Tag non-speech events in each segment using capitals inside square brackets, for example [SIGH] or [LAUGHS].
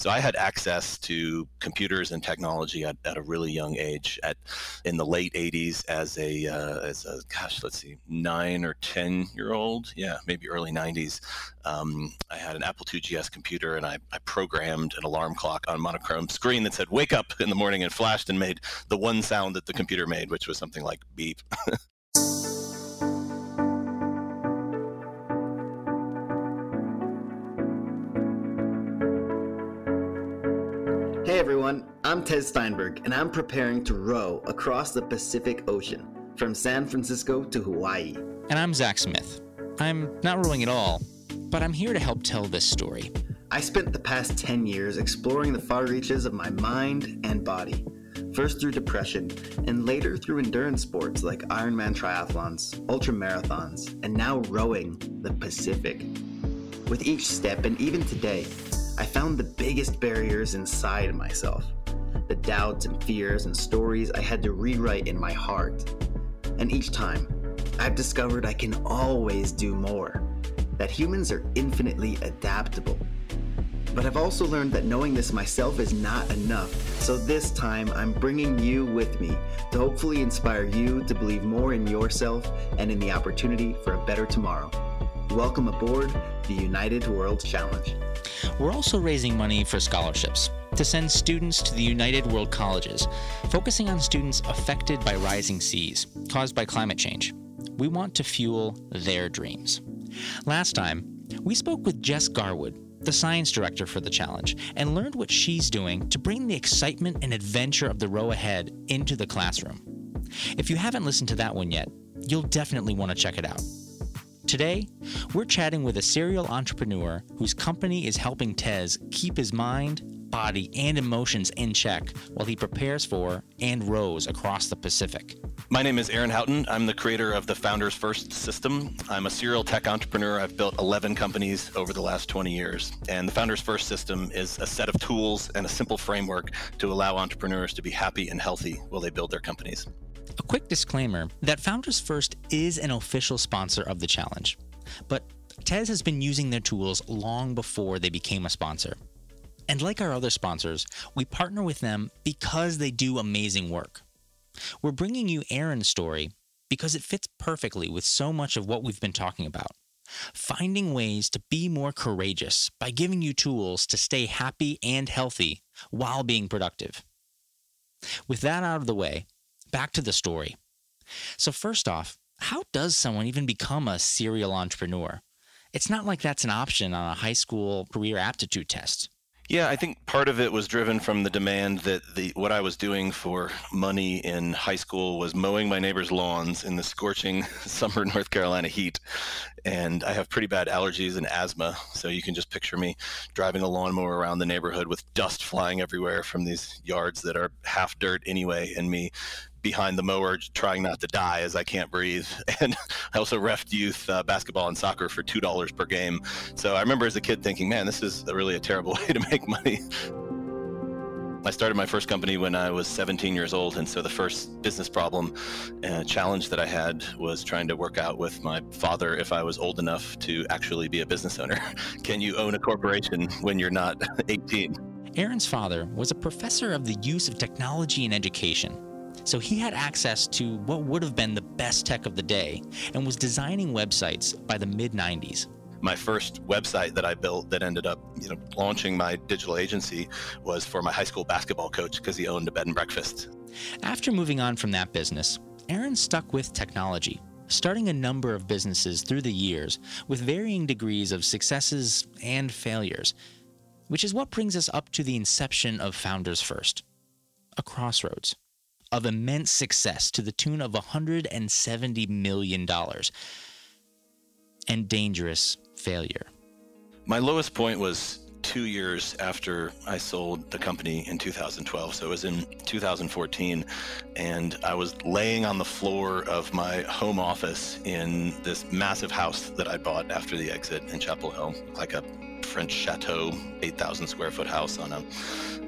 So I had access to computers and technology at, at a really young age. At in the late '80s, as a uh, as a gosh, let's see, nine or ten year old, yeah, maybe early '90s. Um, I had an Apple II GS computer, and I, I programmed an alarm clock on a monochrome screen that said "Wake up" in the morning, and flashed and made the one sound that the computer made, which was something like beep. [LAUGHS] everyone, I'm Tez Steinberg, and I'm preparing to row across the Pacific Ocean from San Francisco to Hawaii. And I'm Zach Smith. I'm not rowing at all, but I'm here to help tell this story. I spent the past 10 years exploring the far reaches of my mind and body, first through depression, and later through endurance sports like Ironman triathlons, ultra marathons, and now rowing the Pacific. With each step, and even today, I found the biggest barriers inside myself the doubts and fears and stories I had to rewrite in my heart. And each time, I've discovered I can always do more, that humans are infinitely adaptable. But I've also learned that knowing this myself is not enough, so this time I'm bringing you with me to hopefully inspire you to believe more in yourself and in the opportunity for a better tomorrow. Welcome aboard the United World Challenge. We're also raising money for scholarships to send students to the United World Colleges, focusing on students affected by rising seas caused by climate change. We want to fuel their dreams. Last time, we spoke with Jess Garwood, the science director for the challenge, and learned what she's doing to bring the excitement and adventure of the row ahead into the classroom. If you haven't listened to that one yet, you'll definitely want to check it out. Today, we're chatting with a serial entrepreneur whose company is helping Tez keep his mind, body, and emotions in check while he prepares for and rows across the Pacific. My name is Aaron Houghton. I'm the creator of the Founders First system. I'm a serial tech entrepreneur. I've built 11 companies over the last 20 years. And the Founders First system is a set of tools and a simple framework to allow entrepreneurs to be happy and healthy while they build their companies. A quick disclaimer that Founders First is an official sponsor of the challenge, but Tez has been using their tools long before they became a sponsor. And like our other sponsors, we partner with them because they do amazing work. We're bringing you Aaron's story because it fits perfectly with so much of what we've been talking about. Finding ways to be more courageous by giving you tools to stay happy and healthy while being productive. With that out of the way, back to the story. So, first off, how does someone even become a serial entrepreneur? It's not like that's an option on a high school career aptitude test. Yeah, I think part of it was driven from the demand that the what I was doing for money in high school was mowing my neighbors' lawns in the scorching [LAUGHS] summer North Carolina heat. And I have pretty bad allergies and asthma, so you can just picture me driving a lawnmower around the neighborhood with dust flying everywhere from these yards that are half dirt anyway, and me behind the mower trying not to die as I can't breathe. [LAUGHS] And I also refed youth uh, basketball and soccer for $2 per game. So I remember as a kid thinking, man, this is really a terrible [LAUGHS] way to make money. I started my first company when I was 17 years old, and so the first business problem and challenge that I had was trying to work out with my father if I was old enough to actually be a business owner. [LAUGHS] Can you own a corporation when you're not [LAUGHS] 18? Aaron's father was a professor of the use of technology in education so he had access to what would have been the best tech of the day and was designing websites by the mid 90s. My first website that I built that ended up, you know, launching my digital agency was for my high school basketball coach because he owned a bed and breakfast. After moving on from that business, Aaron stuck with technology, starting a number of businesses through the years with varying degrees of successes and failures, which is what brings us up to the inception of Founders First, a crossroads of immense success to the tune of $170 million and dangerous failure. My lowest point was two years after I sold the company in 2012. So it was in 2014. And I was laying on the floor of my home office in this massive house that I bought after the exit in Chapel Hill, like a French chateau, 8,000 square foot house on a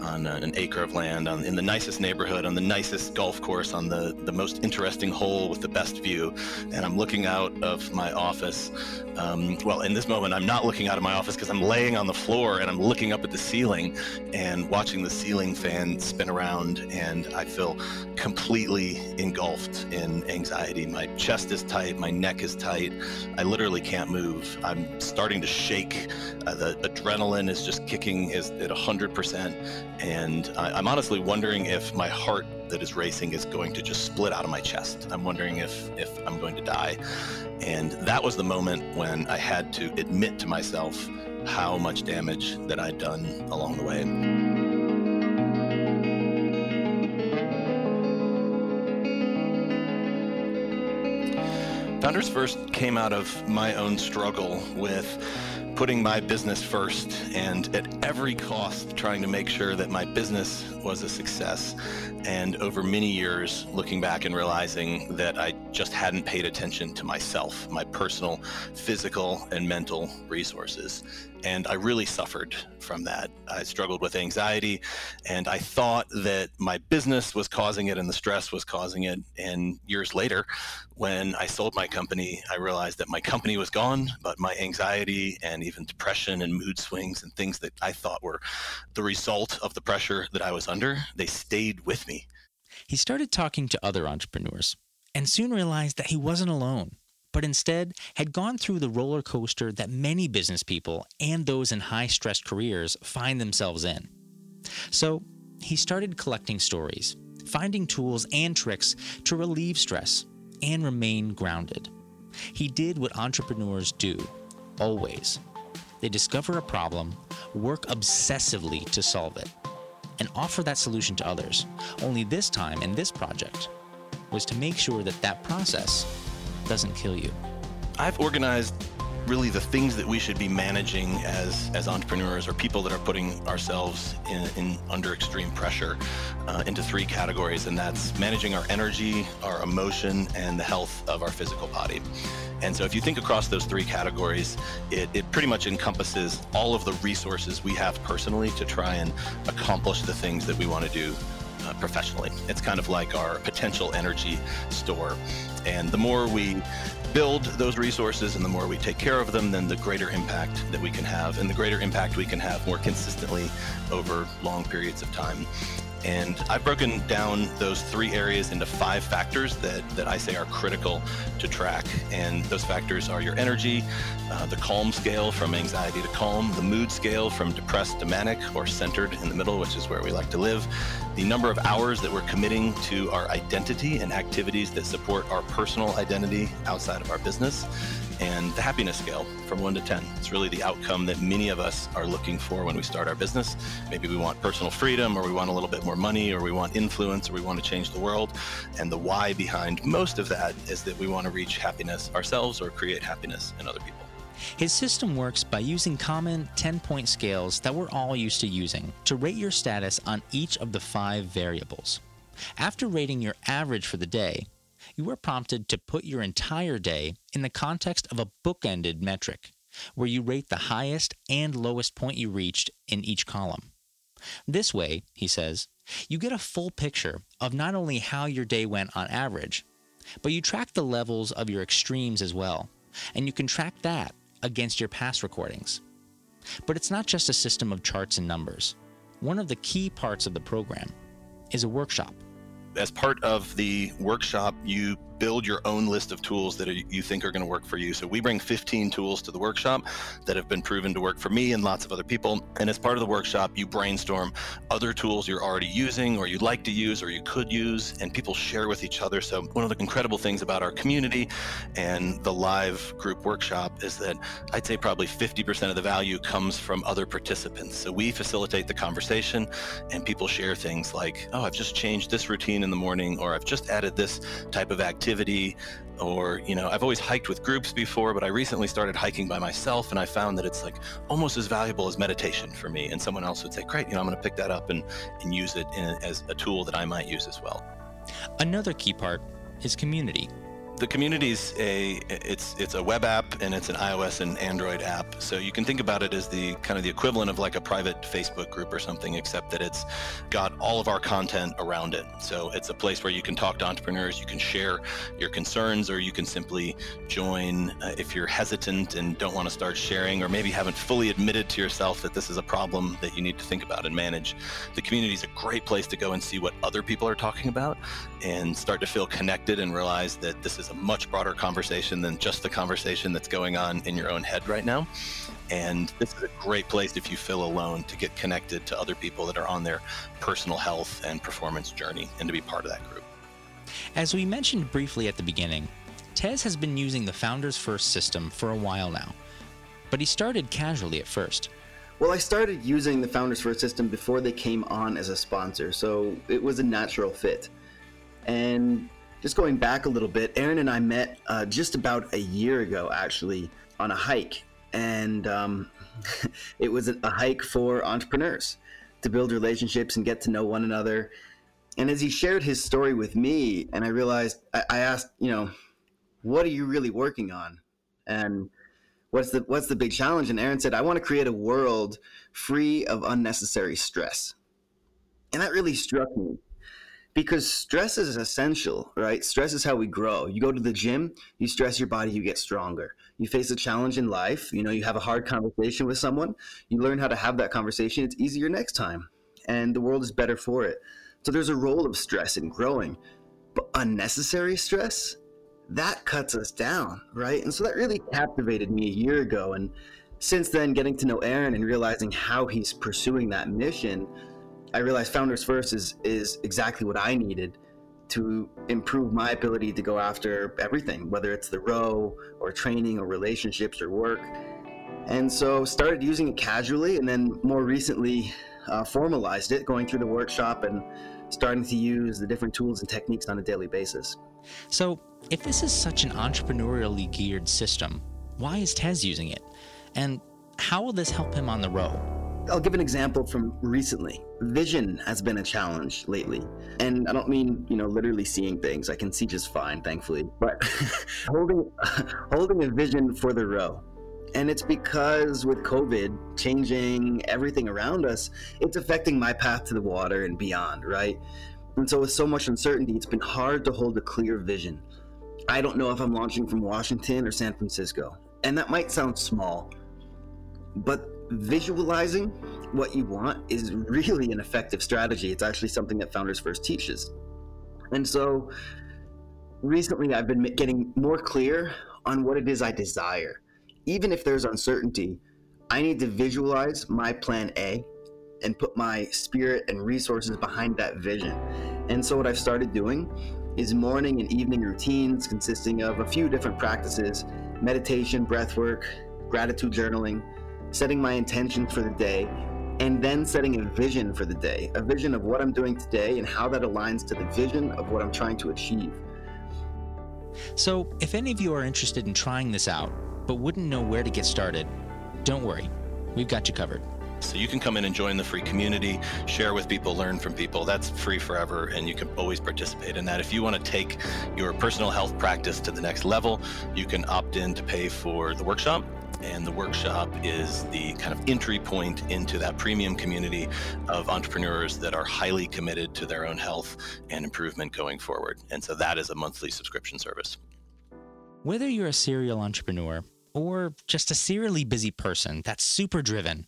on an acre of land on, in the nicest neighborhood, on the nicest golf course, on the, the most interesting hole with the best view. And I'm looking out of my office. Um, well, in this moment, I'm not looking out of my office because I'm laying on the floor and I'm looking up at the ceiling and watching the ceiling fan spin around. And I feel completely engulfed in anxiety. My chest is tight, my neck is tight. I literally can't move. I'm starting to shake. Uh, the adrenaline is just kicking is at 100% and I, am honestly wondering if my heart that is racing is going to just split out of my chest. I'm wondering if if I'm going to die, and that was the moment when I had to admit to myself how much damage that I'd done along the way. Founders First came out of my own struggle with putting my business first and at every cost trying to make sure that my business was a success. And over many years, looking back and realizing that I just hadn't paid attention to myself, my personal, physical, and mental resources. And I really suffered from that. I struggled with anxiety, and I thought that my business was causing it and the stress was causing it. And years later, when I sold my company, I realized that my company was gone, but my anxiety and even depression and mood swings and things that I thought were the result of the pressure that I was under, they stayed with me. He started talking to other entrepreneurs and soon realized that he wasn't alone, but instead had gone through the roller coaster that many business people and those in high stress careers find themselves in. So he started collecting stories, finding tools and tricks to relieve stress and remain grounded. He did what entrepreneurs do, always they discover a problem, work obsessively to solve it, and offer that solution to others. Only this time in this project was to make sure that that process doesn't kill you. I've organized really the things that we should be managing as as entrepreneurs or people that are putting ourselves in, in under extreme pressure uh, into three categories and that's managing our energy our emotion and the health of our physical body and so if you think across those three categories it, it pretty much encompasses all of the resources we have personally to try and accomplish the things that we want to do uh, professionally. It's kind of like our potential energy store. And the more we build those resources and the more we take care of them, then the greater impact that we can have, and the greater impact we can have more consistently over long periods of time. And I've broken down those three areas into five factors that, that I say are critical to track. And those factors are your energy, uh, the calm scale from anxiety to calm, the mood scale from depressed to manic or centered in the middle, which is where we like to live, the number of hours that we're committing to our identity and activities that support our personal identity outside of our business, and the happiness scale from 1 to 10. It's really the outcome that many of us are looking for when we start our business. Maybe we want personal freedom, or we want a little bit more money, or we want influence, or we want to change the world. And the why behind most of that is that we want to reach happiness ourselves or create happiness in other people. His system works by using common 10 point scales that we're all used to using to rate your status on each of the five variables. After rating your average for the day, you are prompted to put your entire day in the context of a bookended metric, where you rate the highest and lowest point you reached in each column. This way, he says, you get a full picture of not only how your day went on average, but you track the levels of your extremes as well, and you can track that against your past recordings. But it's not just a system of charts and numbers. One of the key parts of the program is a workshop as part of the workshop, you build your own list of tools that you think are going to work for you. So we bring 15 tools to the workshop that have been proven to work for me and lots of other people. And as part of the workshop, you brainstorm other tools you're already using or you'd like to use or you could use, and people share with each other. So one of the incredible things about our community and the live group workshop is that I'd say probably 50% of the value comes from other participants. So we facilitate the conversation and people share things like, oh, I've just changed this routine in the morning, or I've just added this type of activity activity or you know i've always hiked with groups before but i recently started hiking by myself and i found that it's like almost as valuable as meditation for me. And someone else would say great you know i'm going to pick that up and, and use it in, as a tool that i might use as well. Another key part is community the community's a it's it's a web app and it's an iOS and Android app. So you can think about it as the kind of the equivalent of like a private Facebook group or something, except that it's got all of our content around it. So it's a place where you can talk to entrepreneurs, you can share your concerns, or you can simply join uh, if you're hesitant and don't want to start sharing, or maybe haven't fully admitted to yourself that this is a problem that you need to think about and manage. The community is a great place to go and see what other people are talking about and start to feel connected and realize that this is a much broader conversation than just the conversation that's going on in your own head right now. And this is a great place if you feel alone to get connected to other people that are on their personal health and performance journey and to be part of that group. As we mentioned briefly at the beginning, Tez has been using the Founders First system for a while now, but he started casually at first. Well, I started using the Founders First system before they came on as a sponsor, so it was a natural fit. And just going back a little bit, Aaron and I met uh, just about a year ago, actually, on a hike. And um, [LAUGHS] it was a hike for entrepreneurs to build relationships and get to know one another. And as he shared his story with me, and I realized, I, I asked, you know, what are you really working on? And what's the what's the big challenge? And Aaron said, I want to create a world free of unnecessary stress. And that really struck me because stress is essential, right? Stress is how we grow. You go to the gym, you stress your body, you get stronger. You face a challenge in life, you know, you have a hard conversation with someone, you learn how to have that conversation, it's easier next time, and the world is better for it. So there's a role of stress in growing, but unnecessary stress, that cuts us down, right? And so that really captivated me a year ago. And since then, getting to know Aaron and realizing how he's pursuing that mission, I realized Founders First is is exactly what I needed to improve my ability to go after everything, whether it's the row or training or relationships or work. And so started using it casually, and then more recently uh, formalized it, going through the workshop and starting to use the different tools and techniques on a daily basis. So, if this is such an entrepreneurially geared system, why is Tez using it? And how will this help him on the row? I'll give an example from recently. Vision has been a challenge lately. And I don't mean, you know, literally seeing things. I can see just fine, thankfully. But [LAUGHS] holding [LAUGHS] holding a vision for the row. And it's because with COVID changing everything around us, it's affecting my path to the water and beyond, right? And so with so much uncertainty, it's been hard to hold a clear vision. I don't know if I'm launching from Washington or San Francisco. And that might sound small, but visualizing what you want is really an effective strategy. It's actually something that Founders First teaches. And so recently I've been getting more clear on what it is I desire. Even if there's uncertainty, I need to visualize my plan A and put my spirit and resources behind that vision. And so what I've started doing is morning and evening routines consisting of a few different practices meditation, breath work, gratitude journaling, setting my intentions for the day, and then setting a vision for the day, a vision of what I'm doing today and how that aligns to the vision of what I'm trying to achieve. So, if any of you are interested in trying this out, but wouldn't know where to get started, don't worry, we've got you covered. So you can come in and join the free community, share with people, learn from people. That's free forever, and you can always participate in that. If you want to take your personal health practice to the next level, you can opt in to pay for the workshop and the workshop is the kind of entry point into that premium community of entrepreneurs that are highly committed to their own health and improvement going forward. And so that is a monthly subscription service. Whether you're a serial entrepreneur or just a serially busy person that's super driven,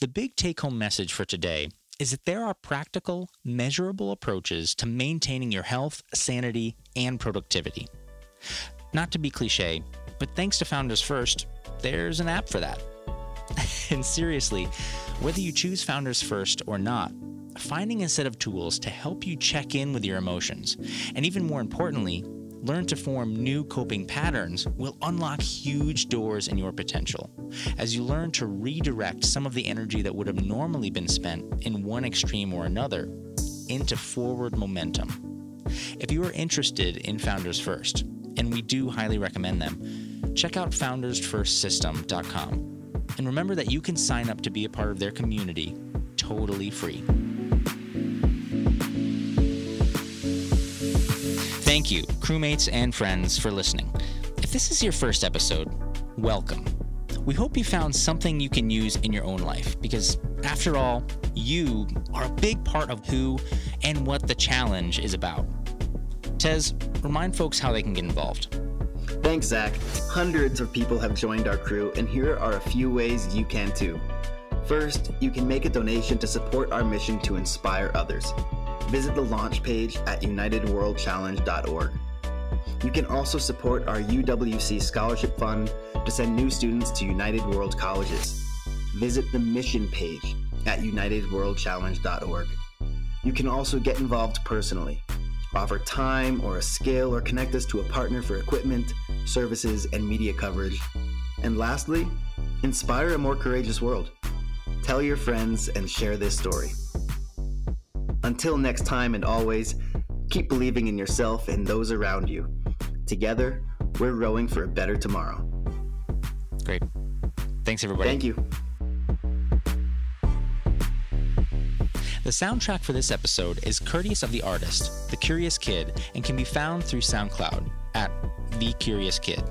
the big take home message for today is that there are practical, measurable approaches to maintaining your health, sanity, and productivity. Not to be cliche, but thanks to Founders First, there's an app for that. [LAUGHS] and seriously, whether you choose Founders First or not, finding a set of tools to help you check in with your emotions, and even more importantly, learn to form new coping patterns will unlock huge doors in your potential as you learn to redirect some of the energy that would have normally been spent in one extreme or another into forward momentum. If you are interested in Founders First, and we do highly recommend them, check out foundersfirstsystem.com. And remember that you can sign up to be a part of their community totally free. Thank you, crewmates and friends, for listening. If this is your first episode, welcome. We hope you found something you can use in your own life because, after all, you are a big part of who and what the challenge is about. Tez, remind folks how they can get involved. Thanks, Zach. Hundreds of people have joined our crew, and here are a few ways you can too. First, you can make a donation to support our mission to inspire others. Visit the launch page at unitedworldchallenge.org. You can also support our UWC Scholarship Fund to send new students to United World Colleges. Visit the mission page at unitedworldchallenge.org. You can also get involved personally, offer time or a skill, or connect us to a partner for equipment, services, and media coverage. And lastly, inspire a more courageous world. Tell your friends and share this story. Until next time and always, keep believing in yourself and those around you. Together, we're rowing for a better tomorrow. Great. Thanks, everybody. Thank you. The soundtrack for this episode is courteous of the artist, The Curious Kid, and can be found through SoundCloud at The Curious Kid.